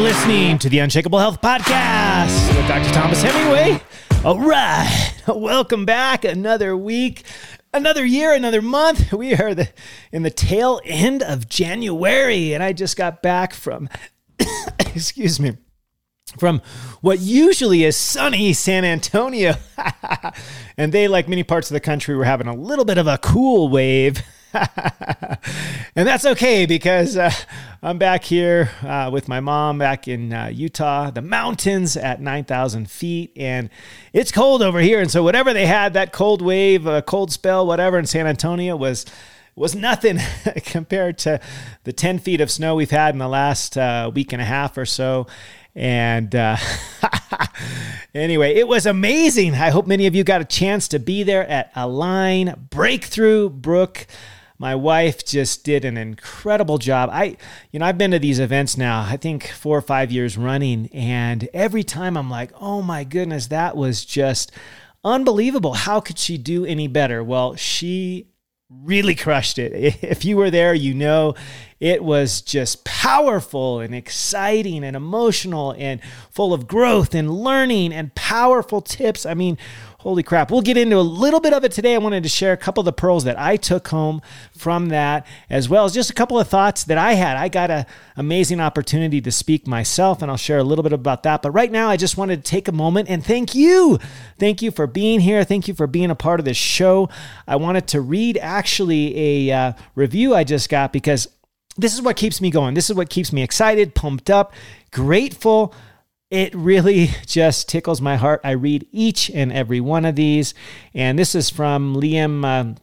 listening to the Unshakable Health Podcast with Dr. Thomas Hemingway. All right, welcome back. Another week, another year, another month. We are the, in the tail end of January, and I just got back from, excuse me, from what usually is sunny San Antonio. and they, like many parts of the country, were having a little bit of a cool wave. and that's okay because uh, I'm back here uh, with my mom back in uh, Utah, the mountains at 9,000 feet, and it's cold over here. And so, whatever they had, that cold wave, a cold spell, whatever in San Antonio was was nothing compared to the 10 feet of snow we've had in the last uh, week and a half or so. And uh, anyway, it was amazing. I hope many of you got a chance to be there at Align Breakthrough Brooke my wife just did an incredible job. I, you know, I've been to these events now, I think four or five years running, and every time I'm like, oh my goodness, that was just unbelievable. How could she do any better? Well, she really crushed it. If you were there, you know it was just powerful and exciting and emotional and full of growth and learning and powerful tips. I mean, Holy crap. We'll get into a little bit of it today. I wanted to share a couple of the pearls that I took home from that, as well as just a couple of thoughts that I had. I got an amazing opportunity to speak myself, and I'll share a little bit about that. But right now, I just wanted to take a moment and thank you. Thank you for being here. Thank you for being a part of this show. I wanted to read actually a uh, review I just got because this is what keeps me going. This is what keeps me excited, pumped up, grateful it really just tickles my heart. I read each and every one of these. And this is from Liam. Uh,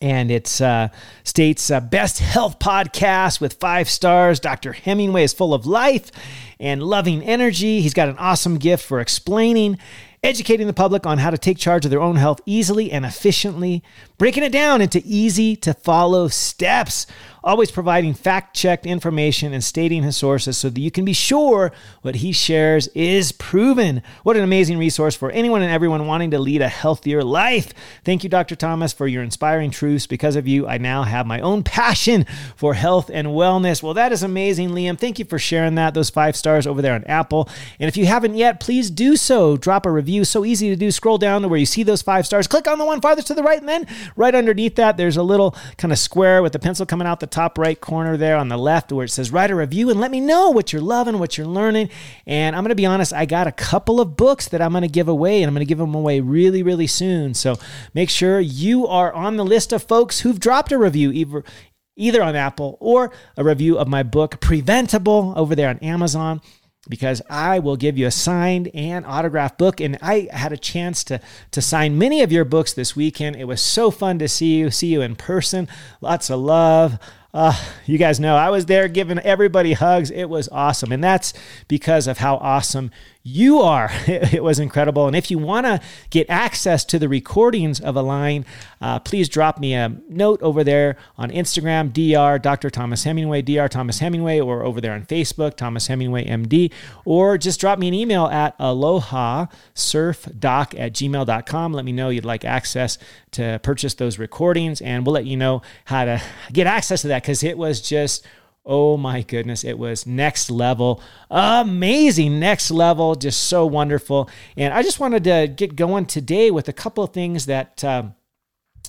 and it uh, states uh, best health podcast with five stars. Dr. Hemingway is full of life and loving energy. He's got an awesome gift for explaining, educating the public on how to take charge of their own health easily and efficiently, breaking it down into easy to follow steps always providing fact checked information and stating his sources so that you can be sure what he shares is proven. What an amazing resource for anyone and everyone wanting to lead a healthier life. Thank you, Dr. Thomas, for your inspiring truths. Because of you, I now have my own passion for health and wellness. Well, that is amazing, Liam. Thank you for sharing that, those five stars over there on Apple. And if you haven't yet, please do so. Drop a review. So easy to do. Scroll down to where you see those five stars. Click on the one farthest to the right, and then right underneath that, there's a little kind of square with the pencil coming out the top right corner there on the left where it says write a review and let me know what you're loving, what you're learning. And I'm going to be honest, I got a couple of books that I'm going to give away and I'm going to give them away really, really soon. So make sure you are on the list of folks who've dropped a review, either, either on Apple or a review of my book, Preventable, over there on Amazon because I will give you a signed and autographed book. And I had a chance to, to sign many of your books this weekend. It was so fun to see you, see you in person. Lots of love. Uh, you guys know I was there giving everybody hugs. It was awesome. And that's because of how awesome you are. It, was incredible. And if you want to get access to the recordings of Align, uh, please drop me a note over there on Instagram, Dr. Dr. Thomas Hemingway, Dr. Thomas Hemingway, or over there on Facebook, Thomas Hemingway MD, or just drop me an email at aloha surfdoc at gmail.com. Let me know you'd like access to purchase those recordings, and we'll let you know how to get access to that because it was just Oh my goodness, it was next level. Amazing, next level, just so wonderful. And I just wanted to get going today with a couple of things that. Um,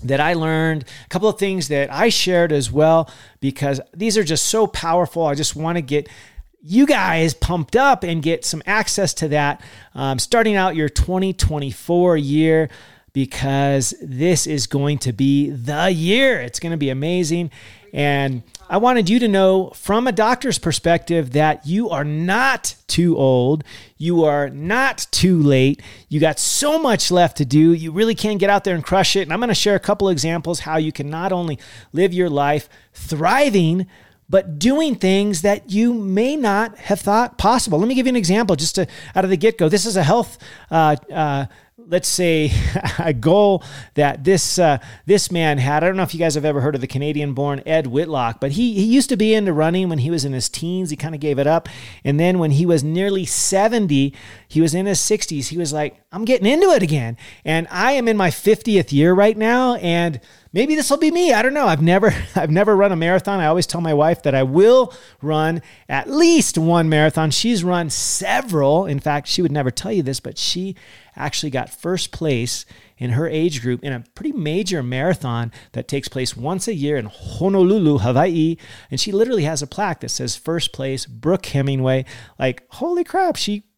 that I learned, a couple of things that I shared as well, because these are just so powerful. I just want to get you guys pumped up and get some access to that um, starting out your 2024 year because this is going to be the year. It's going to be amazing. And I wanted you to know from a doctor's perspective that you are not too old. You are not too late. You got so much left to do. You really can get out there and crush it. And I'm going to share a couple examples how you can not only live your life thriving, but doing things that you may not have thought possible. Let me give you an example just to, out of the get go. This is a health. Uh, uh, let's say a goal that this uh, this man had. I don't know if you guys have ever heard of the Canadian-born Ed Whitlock, but he he used to be into running when he was in his teens. He kind of gave it up, and then when he was nearly 70, he was in his 60s. He was like, I'm getting into it again. And I am in my 50th year right now. And maybe this will be me. I don't know. I've never, I've never run a marathon. I always tell my wife that I will run at least one marathon. She's run several. In fact, she would never tell you this, but she actually got first place in her age group in a pretty major marathon that takes place once a year in Honolulu, Hawaii. And she literally has a plaque that says first place, Brooke Hemingway. Like, holy crap, she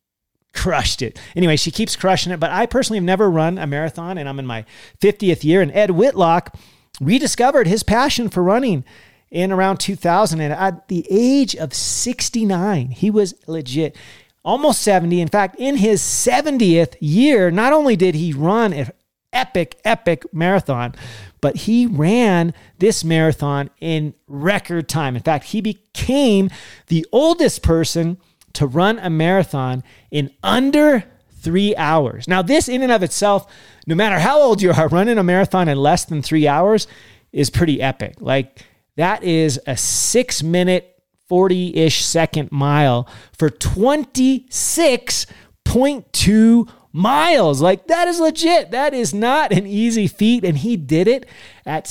crushed it. Anyway, she keeps crushing it. But I personally have never run a marathon, and I'm in my 50th year. And Ed Whitlock rediscovered his passion for running in around 2000. And at the age of 69, he was legit almost 70. In fact, in his 70th year, not only did he run an epic, epic marathon, but he ran this marathon in record time. In fact, he became the oldest person to run a marathon in under three hours. Now, this in and of itself, no matter how old you are, running a marathon in less than three hours is pretty epic. Like, that is a six minute 40 ish second mile for 26.2 miles. Like, that is legit. That is not an easy feat. And he did it at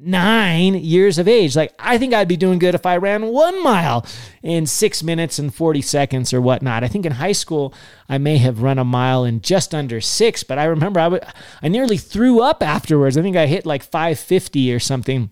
69 years of age. Like, I think I'd be doing good if I ran one mile in six minutes and 40 seconds or whatnot. I think in high school, I may have run a mile in just under six, but I remember I, w- I nearly threw up afterwards. I think I hit like 550 or something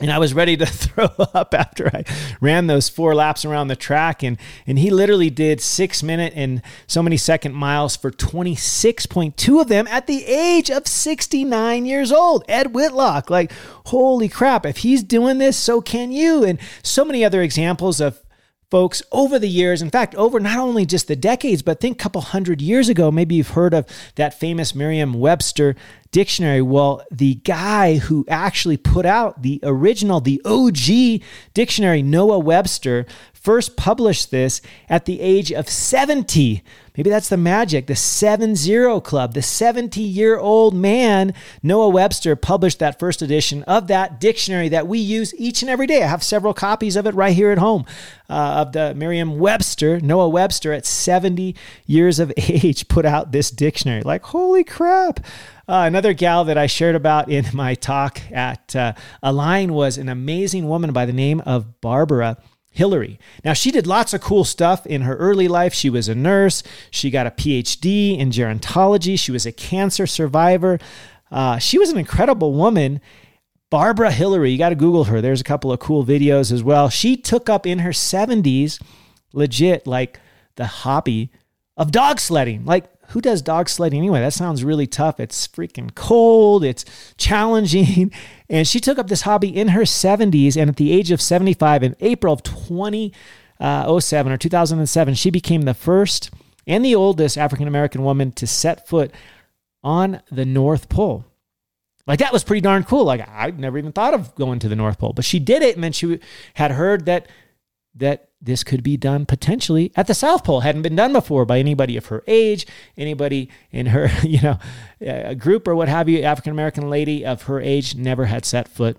and I was ready to throw up after I ran those four laps around the track. And, and he literally did six minute and so many second miles for 26.2 of them at the age of 69 years old. Ed Whitlock, like, holy crap, if he's doing this, so can you. And so many other examples of folks over the years in fact over not only just the decades but think a couple hundred years ago maybe you've heard of that famous merriam-webster dictionary. Well the guy who actually put out the original the og dictionary noah webster first published this at the age of 70 Maybe that's the magic, the 7 0 club. The 70 year old man, Noah Webster, published that first edition of that dictionary that we use each and every day. I have several copies of it right here at home uh, of the Merriam Webster. Noah Webster, at 70 years of age, put out this dictionary. Like, holy crap. Uh, another gal that I shared about in my talk at uh, Align was an amazing woman by the name of Barbara Hillary. Now, she did lots of cool stuff in her early life. She was a nurse, she got a PhD in gerontology, she was a cancer survivor. Uh, she was an incredible woman. Barbara Hillary, you got to Google her. There's a couple of cool videos as well. She took up in her 70s, legit, like the hobby of dog sledding. Like, who does dog sledding anyway? That sounds really tough. It's freaking cold, it's challenging. And she took up this hobby in her 70s. And at the age of 75, in April of 2007 uh, or 2007, she became the first and the oldest African American woman to set foot on the North Pole. Like that was pretty darn cool. Like I'd never even thought of going to the North Pole, but she did it, and then she had heard that that this could be done potentially at the South Pole. Hadn't been done before by anybody of her age, anybody in her, you know, a group or what have you, African American lady of her age never had set foot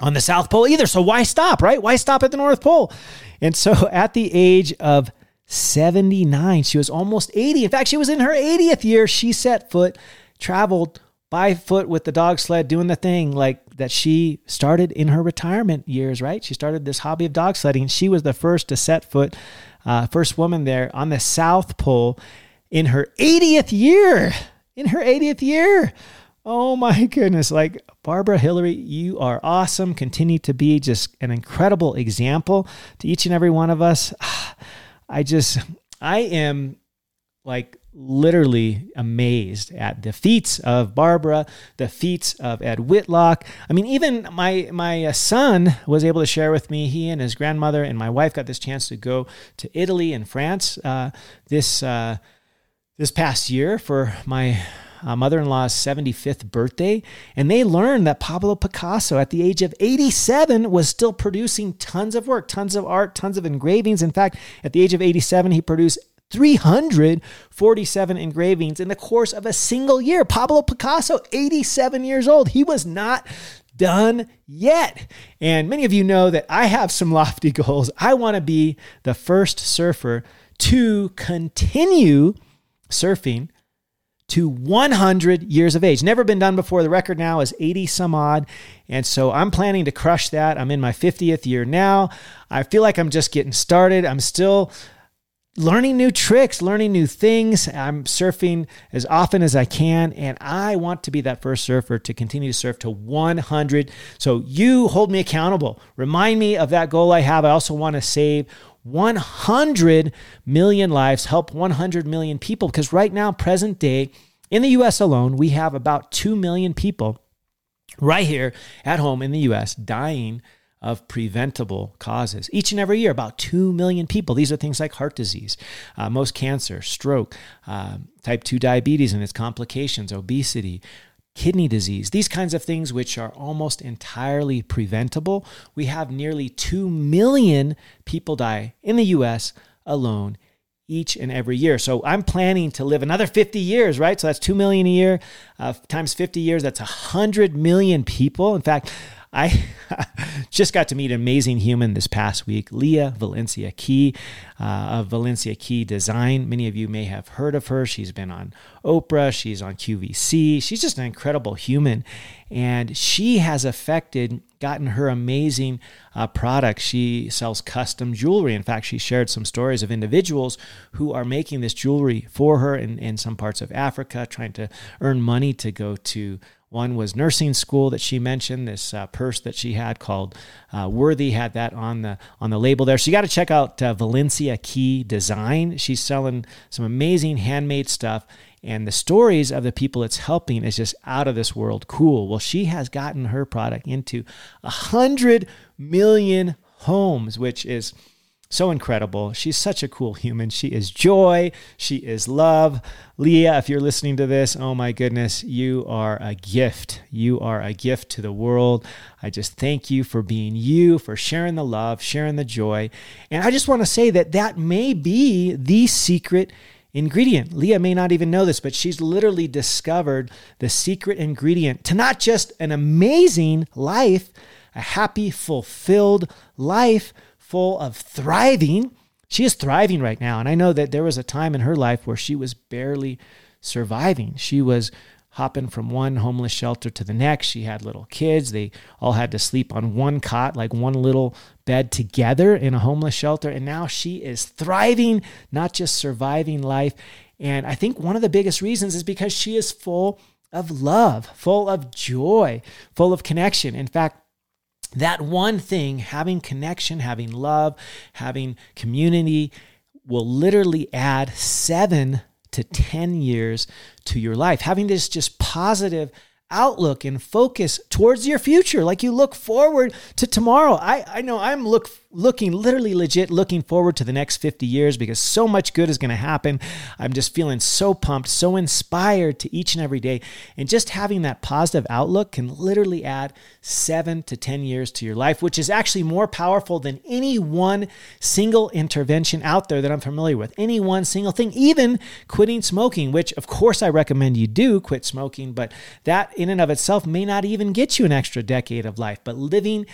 on the South Pole either. So why stop, right? Why stop at the North Pole? And so at the age of 79, she was almost 80. In fact, she was in her 80th year. She set foot, traveled by foot with the dog sled doing the thing like that she started in her retirement years, right? She started this hobby of dog sledding. She was the first to set foot, uh, first woman there on the South Pole in her 80th year. In her 80th year. Oh my goodness. Like Barbara Hillary, you are awesome. Continue to be just an incredible example to each and every one of us. I just, I am like literally amazed at the feats of Barbara, the feats of Ed Whitlock. I mean, even my my uh, son was able to share with me. He and his grandmother and my wife got this chance to go to Italy and France uh, this uh, this past year for my uh, mother in law's 75th birthday, and they learned that Pablo Picasso, at the age of 87, was still producing tons of work, tons of art, tons of engravings. In fact, at the age of 87, he produced 347 engravings in the course of a single year. Pablo Picasso, 87 years old. He was not done yet. And many of you know that I have some lofty goals. I want to be the first surfer to continue surfing to 100 years of age. Never been done before. The record now is 80 some odd. And so I'm planning to crush that. I'm in my 50th year now. I feel like I'm just getting started. I'm still learning new tricks, learning new things. I'm surfing as often as I can, and I want to be that first surfer to continue to surf to 100. So you hold me accountable. Remind me of that goal I have. I also want to save 100 million lives, help 100 million people, because right now, present day, in the US alone, we have about 2 million people right here at home in the US dying of preventable causes. Each and every year, about 2 million people. These are things like heart disease, uh, most cancer, stroke, uh, type 2 diabetes and its complications, obesity, kidney disease, these kinds of things which are almost entirely preventable. We have nearly 2 million people die in the US alone each and every year. So I'm planning to live another 50 years, right? So that's 2 million a year uh, times 50 years. That's 100 million people. In fact, I just got to meet an amazing human this past week, Leah Valencia Key uh, of Valencia Key Design. Many of you may have heard of her. She's been on Oprah, she's on QVC. She's just an incredible human. And she has affected, gotten her amazing uh, products. She sells custom jewelry. In fact, she shared some stories of individuals who are making this jewelry for her in, in some parts of Africa, trying to earn money to go to one was nursing school that she mentioned. This uh, purse that she had called uh, Worthy had that on the on the label there. So you got to check out uh, Valencia Key Design. She's selling some amazing handmade stuff, and the stories of the people it's helping is just out of this world cool. Well, she has gotten her product into a hundred million homes, which is so incredible. She's such a cool human. She is joy. She is love. Leah, if you're listening to this, oh my goodness, you are a gift. You are a gift to the world. I just thank you for being you, for sharing the love, sharing the joy. And I just want to say that that may be the secret ingredient. Leah may not even know this, but she's literally discovered the secret ingredient to not just an amazing life, a happy, fulfilled life full of thriving. She is thriving right now. And I know that there was a time in her life where she was barely surviving. She was hopping from one homeless shelter to the next. She had little kids. They all had to sleep on one cot, like one little bed together in a homeless shelter. And now she is thriving, not just surviving life. And I think one of the biggest reasons is because she is full of love, full of joy, full of connection. In fact, that one thing, having connection, having love, having community, will literally add seven to 10 years to your life. Having this just positive outlook and focus towards your future like you look forward to tomorrow i, I know i'm look looking literally legit looking forward to the next 50 years because so much good is going to happen. I'm just feeling so pumped, so inspired to each and every day. And just having that positive outlook can literally add seven to 10 years to your life, which is actually more powerful than any one single intervention out there that I'm familiar with. Any one single thing, even quitting smoking, which of course I recommend you do quit smoking, but that in and of itself may not even get you an extra decade of life. But living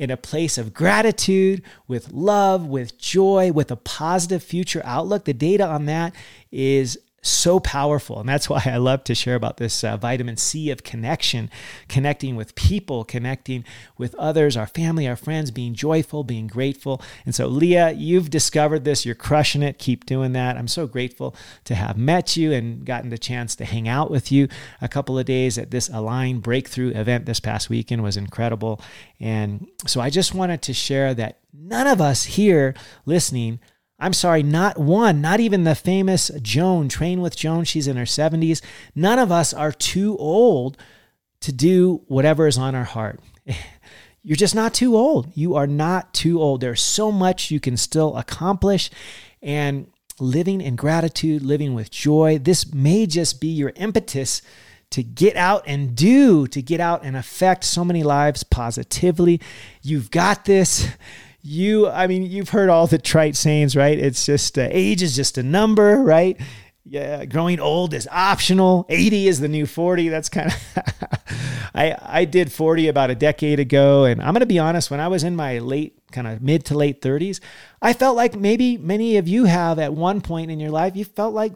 in a place of gratitude, with love, with joy, with a positive future outlook. The data on that is so powerful. And that's why I love to share about this uh, vitamin C of connection, connecting with people, connecting with others, our family, our friends, being joyful, being grateful. And so, Leah, you've discovered this. You're crushing it. Keep doing that. I'm so grateful to have met you and gotten the chance to hang out with you a couple of days at this Align Breakthrough event this past weekend was incredible. And so I just wanted to share that none of us here listening I'm sorry, not one, not even the famous Joan, Train with Joan. She's in her 70s. None of us are too old to do whatever is on our heart. You're just not too old. You are not too old. There's so much you can still accomplish. And living in gratitude, living with joy, this may just be your impetus to get out and do, to get out and affect so many lives positively. You've got this you, I mean, you've heard all the trite sayings, right? It's just uh, age is just a number, right? Yeah, growing old is optional. 80 is the new 40. That's kind of I I did 40 about a decade ago and I'm going to be honest, when I was in my late kind of mid to late 30s, I felt like maybe many of you have at one point in your life, you felt like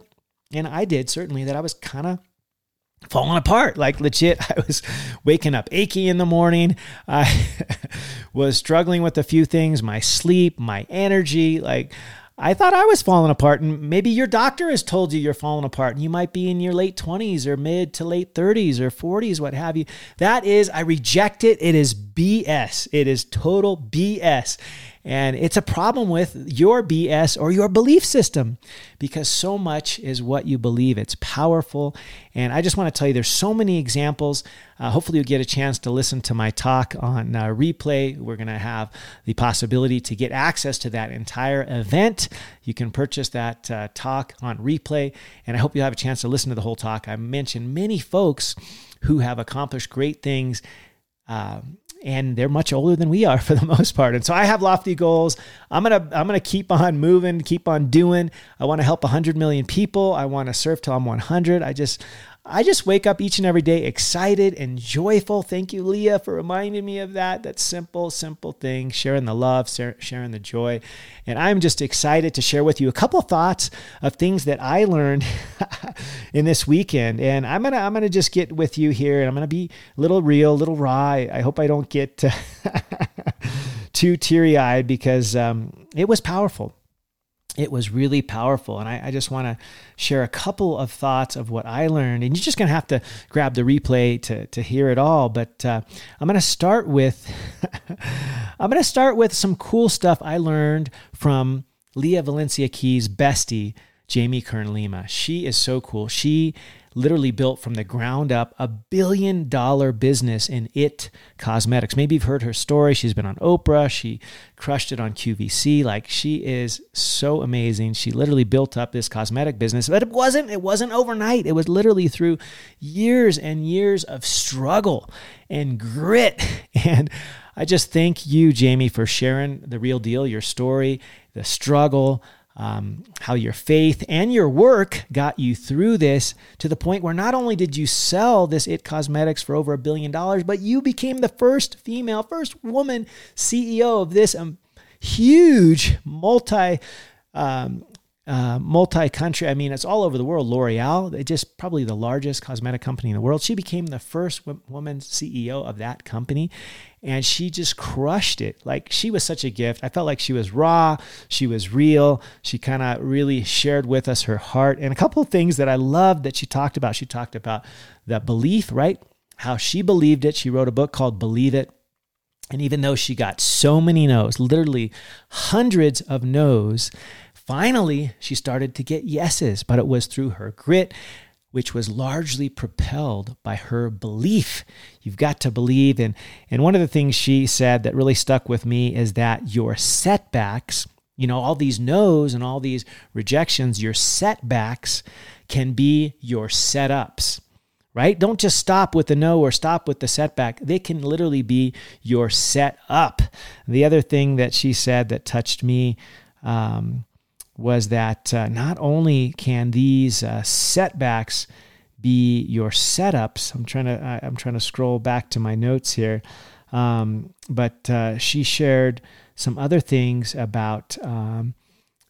and I did certainly, that I was kind of falling apart like legit i was waking up achy in the morning i was struggling with a few things my sleep my energy like I thought I was falling apart, and maybe your doctor has told you you're falling apart, and you might be in your late 20s or mid to late 30s or 40s, what have you. That is, I reject it. It is BS. It is total BS. And it's a problem with your BS or your belief system because so much is what you believe. It's powerful. And I just want to tell you there's so many examples. Uh, hopefully, you'll get a chance to listen to my talk on uh, replay. We're going to have the possibility to get access to that entire event. You can purchase that uh, talk on replay. And I hope you'll have a chance to listen to the whole talk. I mentioned many folks who have accomplished great things. Um, and they're much older than we are for the most part. And so I have lofty goals. I'm gonna I'm gonna keep on moving, keep on doing. I want to help 100 million people. I want to serve till I'm 100. I just I just wake up each and every day excited and joyful. Thank you, Leah, for reminding me of that. That simple, simple thing, sharing the love, sharing the joy. And I'm just excited to share with you a couple of thoughts of things that I learned in this weekend. And I'm gonna I'm gonna just get with you here, and I'm gonna be a little real, a little raw. I hope I don't get too teary eyed because um, it was powerful it was really powerful. And I, I just want to share a couple of thoughts of what I learned. And you're just going to have to grab the replay to, to hear it all. But uh, I'm going to start with I'm going to start with some cool stuff I learned from Leah Valencia Key's bestie, Jamie Kern Lima. She is so cool. She literally built from the ground up a billion dollar business in it cosmetics. Maybe you've heard her story. She's been on Oprah. She crushed it on QVC. Like she is so amazing. She literally built up this cosmetic business, but it wasn't it wasn't overnight. It was literally through years and years of struggle and grit and I just thank you, Jamie, for sharing the real deal, your story, the struggle, um, how your faith and your work got you through this to the point where not only did you sell this It Cosmetics for over a billion dollars, but you became the first female, first woman CEO of this um, huge multi. Um, uh, multi-country. I mean, it's all over the world. L'Oreal, they just probably the largest cosmetic company in the world. She became the first w- woman CEO of that company, and she just crushed it. Like she was such a gift. I felt like she was raw, she was real. She kind of really shared with us her heart and a couple of things that I loved that she talked about. She talked about the belief, right? How she believed it. She wrote a book called Believe It. And even though she got so many no's, literally hundreds of no's, finally she started to get yeses, but it was through her grit which was largely propelled by her belief. You've got to believe. And, and one of the things she said that really stuck with me is that your setbacks, you know, all these no's and all these rejections, your setbacks can be your setups right? Don't just stop with the no or stop with the setback. They can literally be your set up. The other thing that she said that touched me um, was that uh, not only can these uh, setbacks be your setups. I'm trying to I, am trying to scroll back to my notes here, um, but uh, she shared some other things about um,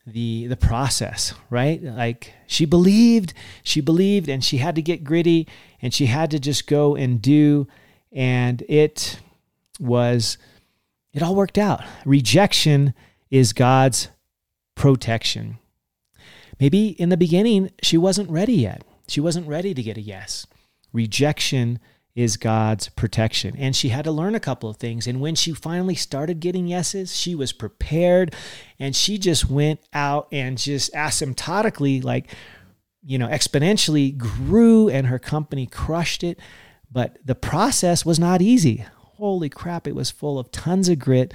the the process. Right, like she believed, she believed, and she had to get gritty, and she had to just go and do, and it was it all worked out. Rejection is God's protection. Maybe in the beginning, she wasn't ready yet. She wasn't ready to get a yes. Rejection is God's protection. And she had to learn a couple of things. And when she finally started getting yeses, she was prepared and she just went out and just asymptotically, like, you know, exponentially grew and her company crushed it. But the process was not easy. Holy crap, it was full of tons of grit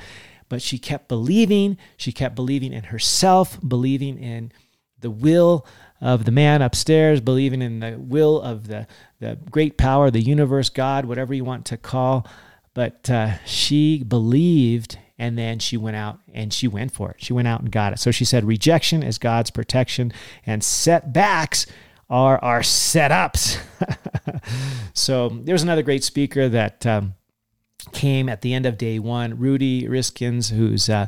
but she kept believing. She kept believing in herself, believing in the will of the man upstairs, believing in the will of the, the great power, the universe, God, whatever you want to call. But uh, she believed and then she went out and she went for it. She went out and got it. So she said, rejection is God's protection, and setbacks are our setups. so there's another great speaker that um, came at the end of day one. Rudy Riskins, who's uh,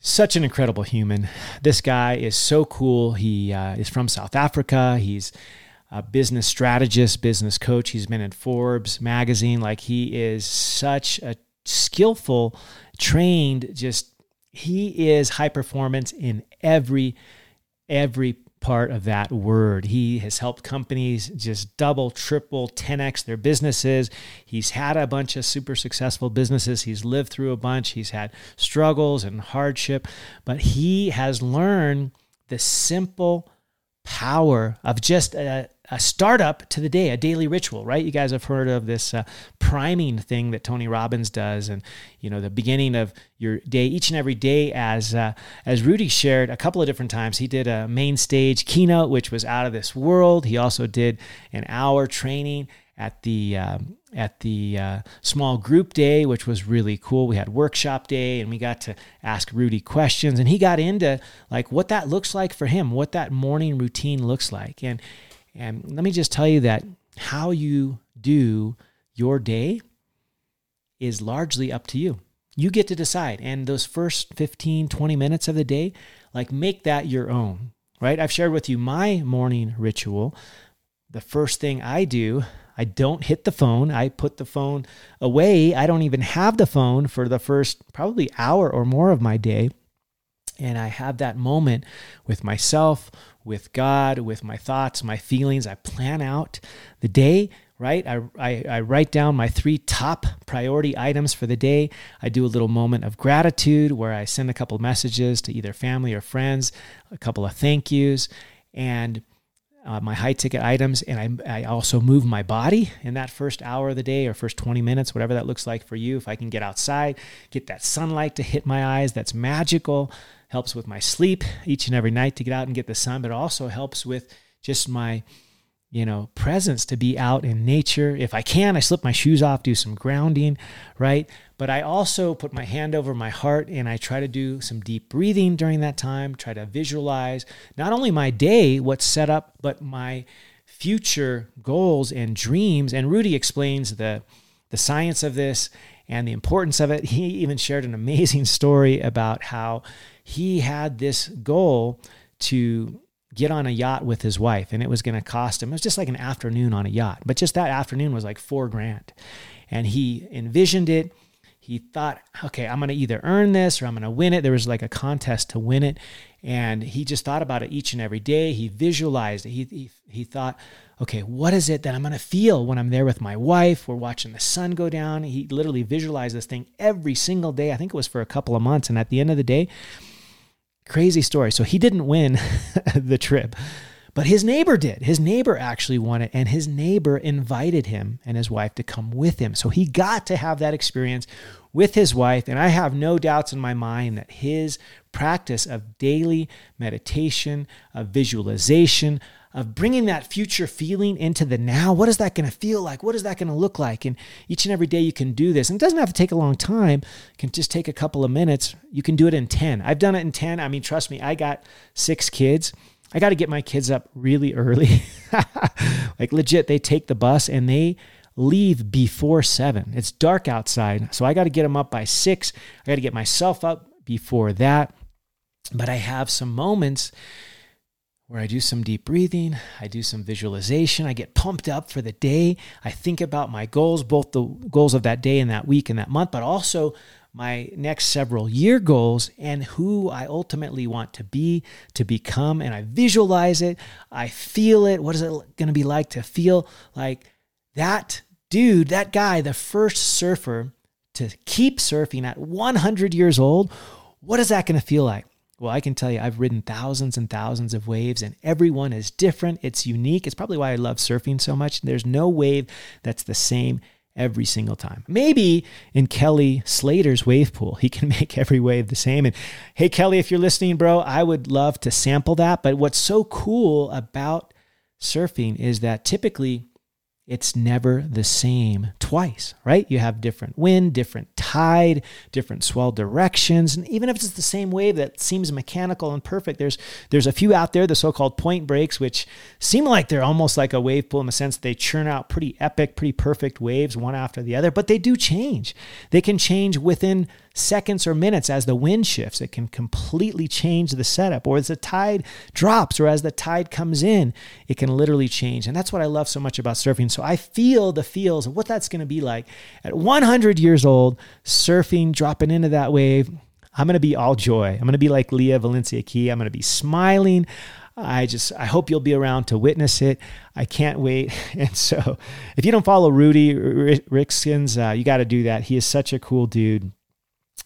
such an incredible human. This guy is so cool. He uh, is from South Africa. He's a business strategist, business coach. He's been in Forbes magazine. Like he is such a skillful, trained, just he is high performance in every every part of that word. He has helped companies just double, triple, 10x their businesses. He's had a bunch of super successful businesses. He's lived through a bunch. He's had struggles and hardship, but he has learned the simple power of just a, a startup to the day, a daily ritual, right? You guys have heard of this uh, priming thing that Tony Robbins does, and you know the beginning of your day, each and every day. As uh, as Rudy shared a couple of different times, he did a main stage keynote, which was out of this world. He also did an hour training at the um, at the uh, small group day, which was really cool. We had workshop day, and we got to ask Rudy questions, and he got into like what that looks like for him, what that morning routine looks like, and and let me just tell you that how you do your day is largely up to you. You get to decide, and those first 15, 20 minutes of the day, like make that your own, right? I've shared with you my morning ritual. The first thing I do I don't hit the phone. I put the phone away. I don't even have the phone for the first probably hour or more of my day. And I have that moment with myself, with God, with my thoughts, my feelings. I plan out the day, right? I, I, I, write down my three top priority items for the day. I do a little moment of gratitude where I send a couple messages to either family or friends, a couple of thank yous. And uh, my high ticket items, and I, I also move my body in that first hour of the day or first 20 minutes, whatever that looks like for you. If I can get outside, get that sunlight to hit my eyes, that's magical. Helps with my sleep each and every night to get out and get the sun, but also helps with just my you know, presence to be out in nature. If I can, I slip my shoes off, do some grounding, right? But I also put my hand over my heart and I try to do some deep breathing during that time, try to visualize not only my day, what's set up, but my future goals and dreams. And Rudy explains the the science of this and the importance of it. He even shared an amazing story about how he had this goal to get on a yacht with his wife and it was going to cost him it was just like an afternoon on a yacht but just that afternoon was like four grand. And he envisioned it. He thought okay i'm going to either earn this or i'm going to win it. There was like a contest to win it and he just thought about it each and every day. He visualized it. He, he, he thought okay what is it that i'm going to feel when i'm there with my wife? We're watching the sun go down. He literally visualized this thing every single day. I think it was for a couple of months. And at the end of the day Crazy story. So he didn't win the trip, but his neighbor did. His neighbor actually won it, and his neighbor invited him and his wife to come with him. So he got to have that experience with his wife. And I have no doubts in my mind that his practice of daily meditation, of visualization, of bringing that future feeling into the now. What is that going to feel like? What is that going to look like? And each and every day you can do this. And it doesn't have to take a long time. It can just take a couple of minutes. You can do it in 10. I've done it in 10. I mean, trust me, I got six kids. I got to get my kids up really early. like legit, they take the bus and they leave before seven. It's dark outside. So I got to get them up by six. I got to get myself up before that. But I have some moments where I do some deep breathing, I do some visualization, I get pumped up for the day. I think about my goals, both the goals of that day and that week and that month, but also my next several year goals and who I ultimately want to be, to become. And I visualize it, I feel it. What is it going to be like to feel like that dude, that guy, the first surfer to keep surfing at 100 years old? What is that going to feel like? Well, I can tell you, I've ridden thousands and thousands of waves, and every one is different. It's unique. It's probably why I love surfing so much. There's no wave that's the same every single time. Maybe in Kelly Slater's wave pool, he can make every wave the same. And hey, Kelly, if you're listening, bro, I would love to sample that. But what's so cool about surfing is that typically it's never the same twice, right? You have different wind, different tide, different swell directions, and even if it's the same wave that seems mechanical and perfect, there's there's a few out there, the so-called point breaks, which seem like they're almost like a wave pool in the sense they churn out pretty epic, pretty perfect waves one after the other, but they do change. They can change within seconds or minutes as the wind shifts. It can completely change the setup, or as the tide drops, or as the tide comes in, it can literally change. And that's what I love so much about surfing. So I feel the feels of what that's going to be like at 100 years old, surfing, dropping into that wave. I'm going to be all joy. I'm going to be like Leah Valencia Key. I'm going to be smiling. I just I hope you'll be around to witness it. I can't wait. And so, if you don't follow Rudy Rickskins, uh, you got to do that. He is such a cool dude.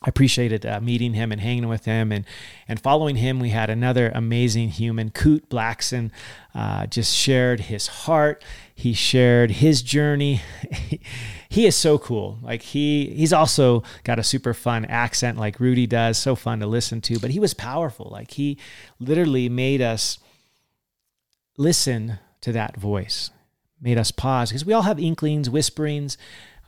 I appreciated uh, meeting him and hanging with him and and following him. We had another amazing human, Kute Blackson, uh, just shared his heart. He shared his journey. he is so cool. Like he he's also got a super fun accent like Rudy does. So fun to listen to. But he was powerful. Like he literally made us listen to that voice, made us pause because we all have inklings, whisperings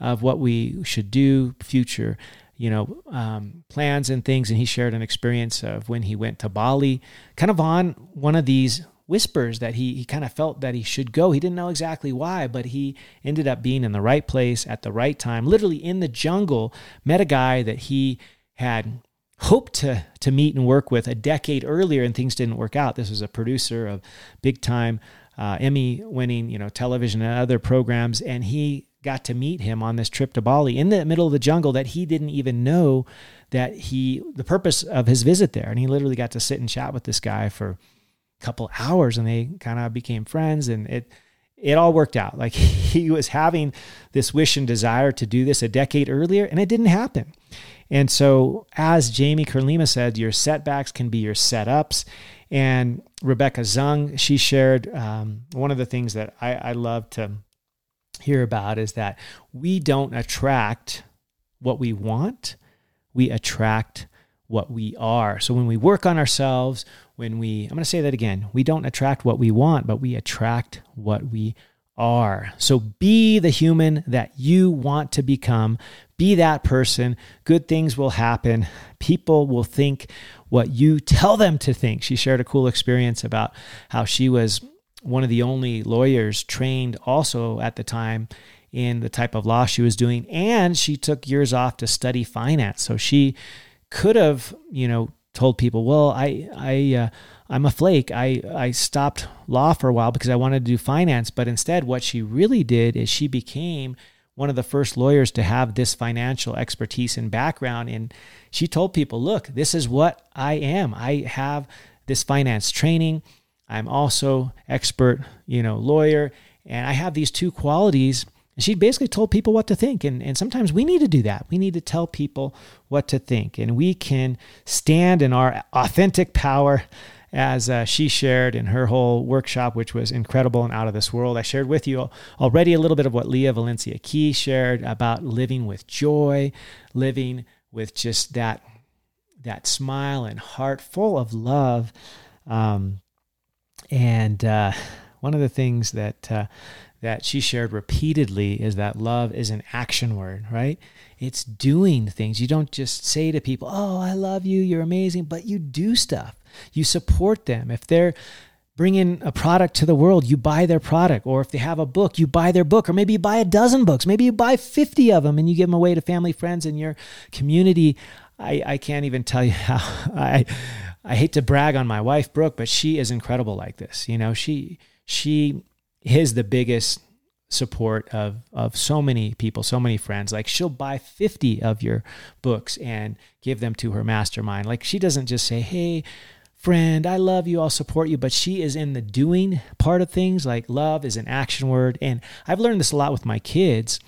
of what we should do, future, you know, um, plans and things. And he shared an experience of when he went to Bali, kind of on one of these whispers that he, he kind of felt that he should go. He didn't know exactly why, but he ended up being in the right place at the right time, literally in the jungle, met a guy that he had hoped to to meet and work with a decade earlier, and things didn't work out. This was a producer of big time uh, Emmy winning, you know, television and other programs, and he got to meet him on this trip to Bali in the middle of the jungle that he didn't even know that he the purpose of his visit there, and he literally got to sit and chat with this guy for a couple hours, and they kind of became friends, and it it all worked out. Like he was having this wish and desire to do this a decade earlier, and it didn't happen. And so, as Jamie Kern Lima said, your setbacks can be your setups. And Rebecca Zung, she shared um, one of the things that I, I love to hear about is that we don't attract what we want, we attract what we are. So when we work on ourselves, when we, I'm going to say that again, we don't attract what we want, but we attract what we are. So be the human that you want to become. Be that person. Good things will happen. People will think what you tell them to think. She shared a cool experience about how she was one of the only lawyers trained also at the time in the type of law she was doing and she took years off to study finance. So she could have, you know, told people, "Well, I I uh, I'm a flake. I, I stopped law for a while because I wanted to do finance. But instead, what she really did is she became one of the first lawyers to have this financial expertise and background. And she told people, look, this is what I am. I have this finance training. I'm also expert, you know, lawyer, and I have these two qualities. And she basically told people what to think. And, and sometimes we need to do that. We need to tell people what to think. And we can stand in our authentic power as uh, she shared in her whole workshop, which was incredible and out of this world. I shared with you already a little bit of what Leah Valencia Key shared about living with joy, living with just that that smile and heart full of love. Um, and uh, one of the things that uh, that she shared repeatedly is that love is an action word, right? It's doing things. You don't just say to people, "Oh, I love you, you're amazing," but you do stuff. You support them. If they're bringing a product to the world, you buy their product. Or if they have a book, you buy their book. Or maybe you buy a dozen books. Maybe you buy 50 of them and you give them away to family, friends, in your community. I, I can't even tell you how I I hate to brag on my wife, Brooke, but she is incredible like this. You know, she she is the biggest support of of so many people, so many friends. Like she'll buy 50 of your books and give them to her mastermind. Like she doesn't just say, "Hey, friend, I love you, I'll support you. But she is in the doing part of things. Like love is an action word. And I've learned this a lot with my kids.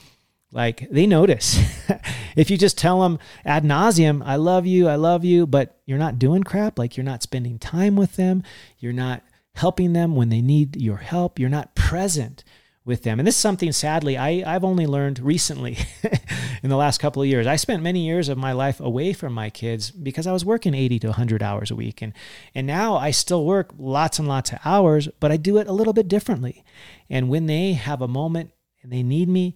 Like they notice. if you just tell them ad nauseum, I love you, I love you, but you're not doing crap, like you're not spending time with them, you're not helping them when they need your help, you're not present with them. And this is something sadly I, I've only learned recently in the last couple of years. I spent many years of my life away from my kids because I was working 80 to 100 hours a week. And, and now I still work lots and lots of hours, but I do it a little bit differently. And when they have a moment and they need me,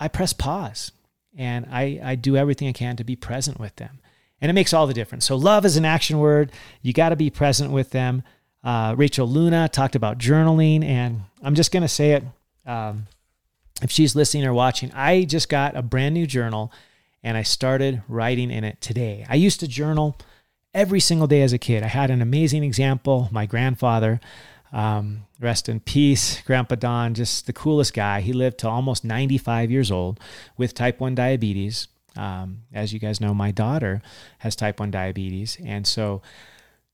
I press pause and I, I do everything I can to be present with them. And it makes all the difference. So, love is an action word. You got to be present with them. Uh, Rachel Luna talked about journaling, and I'm just going to say it um, if she's listening or watching, I just got a brand new journal and I started writing in it today. I used to journal every single day as a kid. I had an amazing example. My grandfather, um, rest in peace, Grandpa Don, just the coolest guy. He lived to almost 95 years old with type 1 diabetes. Um, as you guys know, my daughter has type 1 diabetes. And so,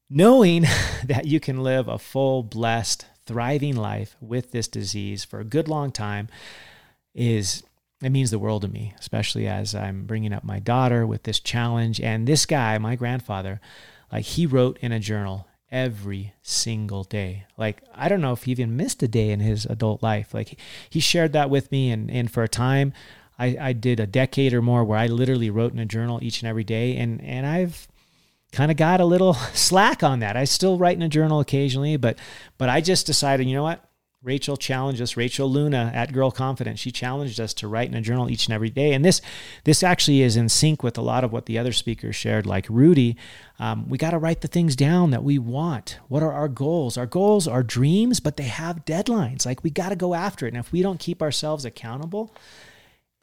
knowing that you can live a full, blessed, thriving life with this disease for a good long time is it means the world to me, especially as I'm bringing up my daughter with this challenge. And this guy, my grandfather, like he wrote in a journal every single day. Like I don't know if he even missed a day in his adult life. Like he shared that with me, and and for a time, I, I did a decade or more where I literally wrote in a journal each and every day, and and I've kind of got a little slack on that. I still write in a journal occasionally, but but I just decided, you know what? Rachel challenged us, Rachel Luna at Girl Confidence. She challenged us to write in a journal each and every day. And this this actually is in sync with a lot of what the other speakers shared, like Rudy. Um, we got to write the things down that we want. What are our goals? Our goals are dreams, but they have deadlines. Like we got to go after it. And if we don't keep ourselves accountable,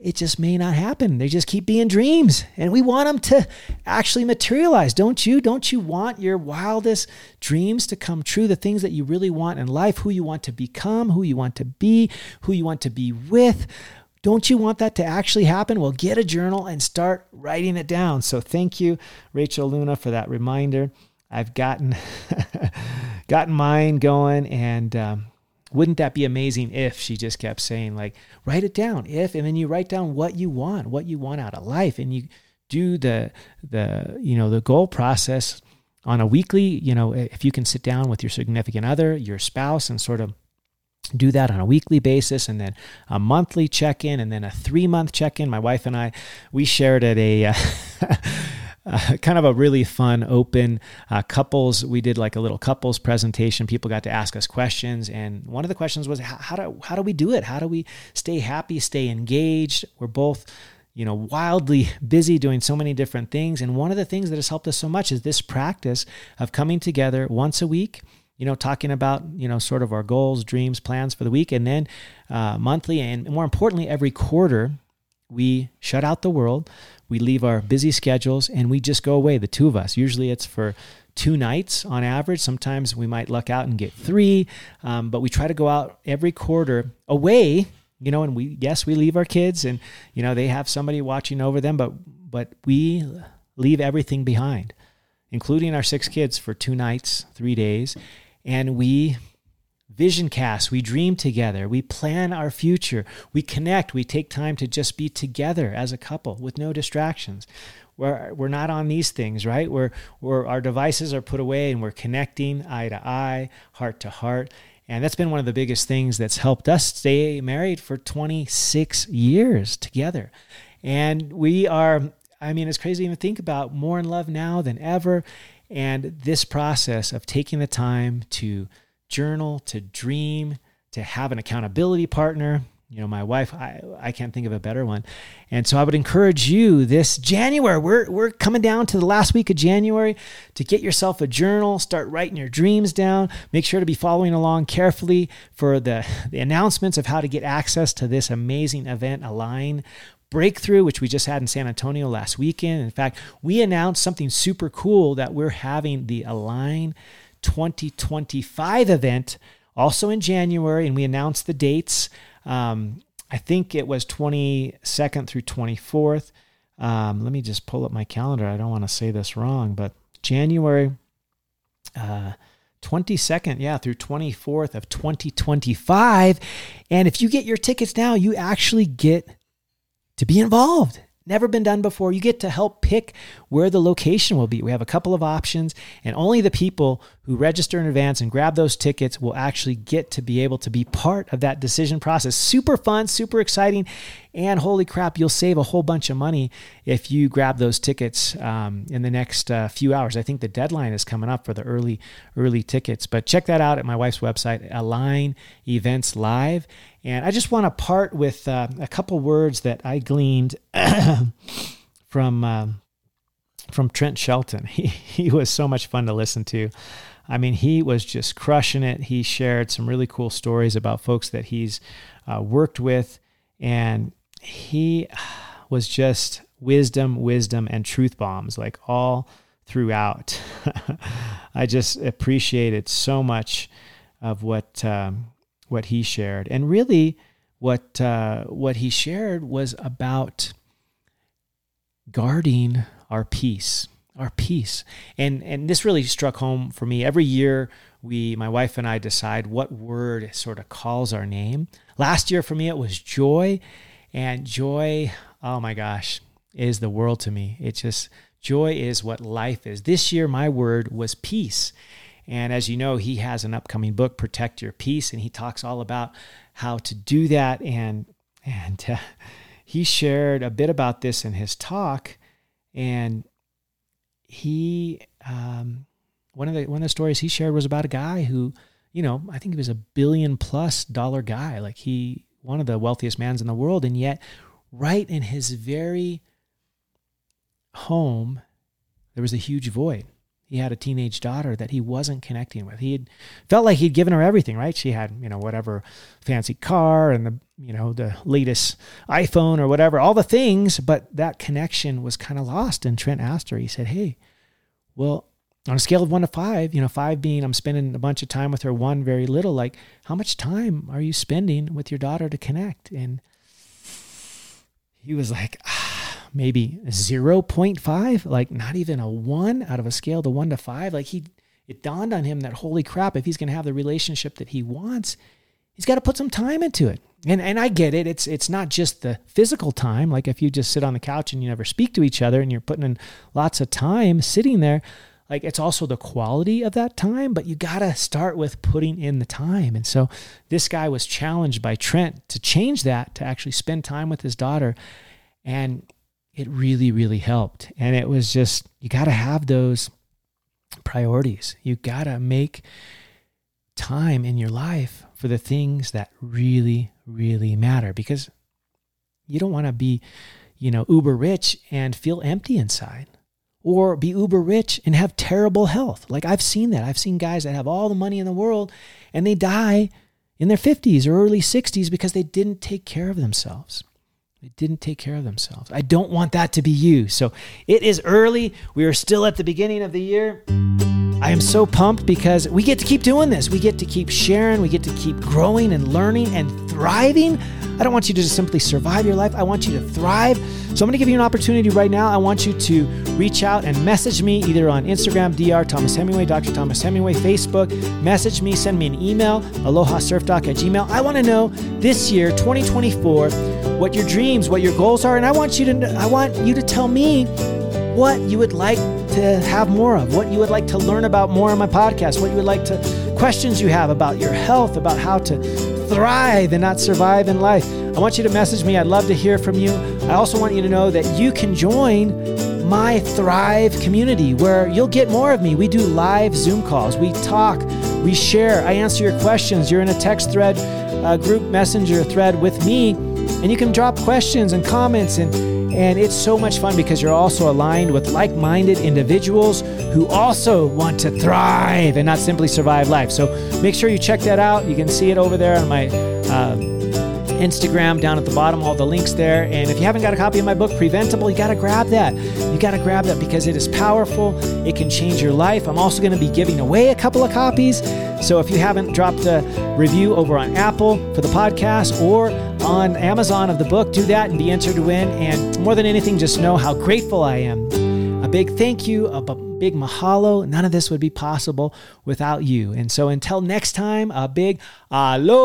it just may not happen. They just keep being dreams and we want them to actually materialize. Don't you? Don't you want your wildest dreams to come true? The things that you really want in life, who you want to become, who you want to be, who you want to be with. Don't you want that to actually happen? Well, get a journal and start writing it down. So thank you, Rachel Luna, for that reminder. I've gotten gotten mine going and um, wouldn't that be amazing if she just kept saying like write it down if and then you write down what you want what you want out of life and you do the the you know the goal process on a weekly you know if you can sit down with your significant other your spouse and sort of do that on a weekly basis and then a monthly check-in and then a three month check-in. My wife and i we shared at a uh, kind of a really fun open uh, couples we did like a little couples presentation people got to ask us questions and one of the questions was how, how do how do we do it how do we stay happy stay engaged we're both you know wildly busy doing so many different things and one of the things that has helped us so much is this practice of coming together once a week you know, talking about, you know, sort of our goals, dreams, plans for the week. And then uh, monthly and more importantly, every quarter, we shut out the world. We leave our busy schedules and we just go away, the two of us. Usually it's for two nights on average. Sometimes we might luck out and get three, um, but we try to go out every quarter away. You know, and we yes, we leave our kids, and you know they have somebody watching over them, but but we leave everything behind, including our six kids for two nights, three days, and we vision cast, we dream together, we plan our future, we connect, we take time to just be together as a couple with no distractions. We're, we're not on these things, right? We're, we're, our devices are put away and we're connecting eye to eye, heart to heart. And that's been one of the biggest things that's helped us stay married for 26 years together. And we are, I mean, it's crazy to even think about more in love now than ever. And this process of taking the time to journal, to dream, to have an accountability partner. You know, my wife, I, I can't think of a better one. And so I would encourage you this January, we're, we're coming down to the last week of January to get yourself a journal, start writing your dreams down. Make sure to be following along carefully for the, the announcements of how to get access to this amazing event, Align breakthrough, which we just had in San Antonio last weekend. In fact, we announced something super cool that we're having the Align 2025 event also in January, and we announced the dates. Um, I think it was 22nd through 24th. Um, let me just pull up my calendar. I don't want to say this wrong, but January uh, 22nd, yeah, through 24th of 2025. And if you get your tickets now, you actually get to be involved. Never been done before. You get to help pick where the location will be. We have a couple of options, and only the people who register in advance and grab those tickets will actually get to be able to be part of that decision process. Super fun, super exciting, and holy crap, you'll save a whole bunch of money if you grab those tickets um, in the next uh, few hours. I think the deadline is coming up for the early early tickets, but check that out at my wife's website, Align Events Live. And I just want to part with uh, a couple words that I gleaned from uh, from Trent Shelton. He he was so much fun to listen to. I mean, he was just crushing it. He shared some really cool stories about folks that he's uh, worked with, and he was just wisdom, wisdom, and truth bombs, like all throughout. I just appreciated so much of what um, what he shared, and really, what uh, what he shared was about guarding our peace, our peace, and and this really struck home for me. Every year, we, my wife and I, decide what word sort of calls our name. Last year for me, it was joy, and joy. Oh my gosh, is the world to me. It just joy is what life is. This year, my word was peace. And as you know, he has an upcoming book, Protect Your Peace, and he talks all about how to do that. And and uh, he shared a bit about this in his talk, and he um, one of the one of the stories he shared was about a guy who, you know, I think he was a billion plus dollar guy, like he one of the wealthiest mans in the world, and yet right in his very home, there was a huge void. He had a teenage daughter that he wasn't connecting with. He had felt like he'd given her everything, right? She had, you know, whatever fancy car and the, you know, the latest iPhone or whatever, all the things, but that connection was kind of lost. And Trent asked her, he said, Hey, well, on a scale of one to five, you know, five being I'm spending a bunch of time with her, one very little, like how much time are you spending with your daughter to connect? And he was like, ah, maybe 0.5, like not even a one out of a scale to one to five. Like he, it dawned on him that holy crap, if he's going to have the relationship that he wants, he's got to put some time into it. And and I get it. It's it's not just the physical time. Like if you just sit on the couch and you never speak to each other and you're putting in lots of time sitting there, like it's also the quality of that time, but you got to start with putting in the time. And so this guy was challenged by Trent to change that to actually spend time with his daughter and it really really helped. And it was just you got to have those priorities. You got to make time in your life for the things that really really matter because you don't want to be, you know, uber rich and feel empty inside or be uber rich and have terrible health. Like I've seen that. I've seen guys that have all the money in the world and they die in their 50s or early 60s because they didn't take care of themselves. They didn't take care of themselves. I don't want that to be you. So it is early. We are still at the beginning of the year. I am so pumped because we get to keep doing this. We get to keep sharing. We get to keep growing and learning and thriving. I don't want you to just simply survive your life. I want you to thrive. So I'm going to give you an opportunity right now. I want you to reach out and message me either on Instagram, Dr. Thomas Hemingway, Dr. Thomas Hemingway, Facebook. Message me, send me an email, alohasurfdoc at gmail. I want to know this year, 2024, what your dreams, what your goals are, and I want you to I want you to tell me what you would like to have more of, what you would like to learn about more on my podcast, what you would like to, questions you have about your health, about how to thrive and not survive in life. I want you to message me. I'd love to hear from you. I also want you to know that you can join my Thrive community where you'll get more of me. We do live Zoom calls, we talk, we share, I answer your questions. You're in a text thread, a group messenger thread with me, and you can drop questions and comments and and it's so much fun because you're also aligned with like minded individuals who also want to thrive and not simply survive life. So make sure you check that out. You can see it over there on my. Uh, Instagram down at the bottom, all the links there. And if you haven't got a copy of my book, Preventable, you got to grab that. You got to grab that because it is powerful. It can change your life. I'm also going to be giving away a couple of copies. So if you haven't dropped a review over on Apple for the podcast or on Amazon of the book, do that and be entered to win. And more than anything, just know how grateful I am. A big thank you, a big mahalo. None of this would be possible without you. And so until next time, a big aloha.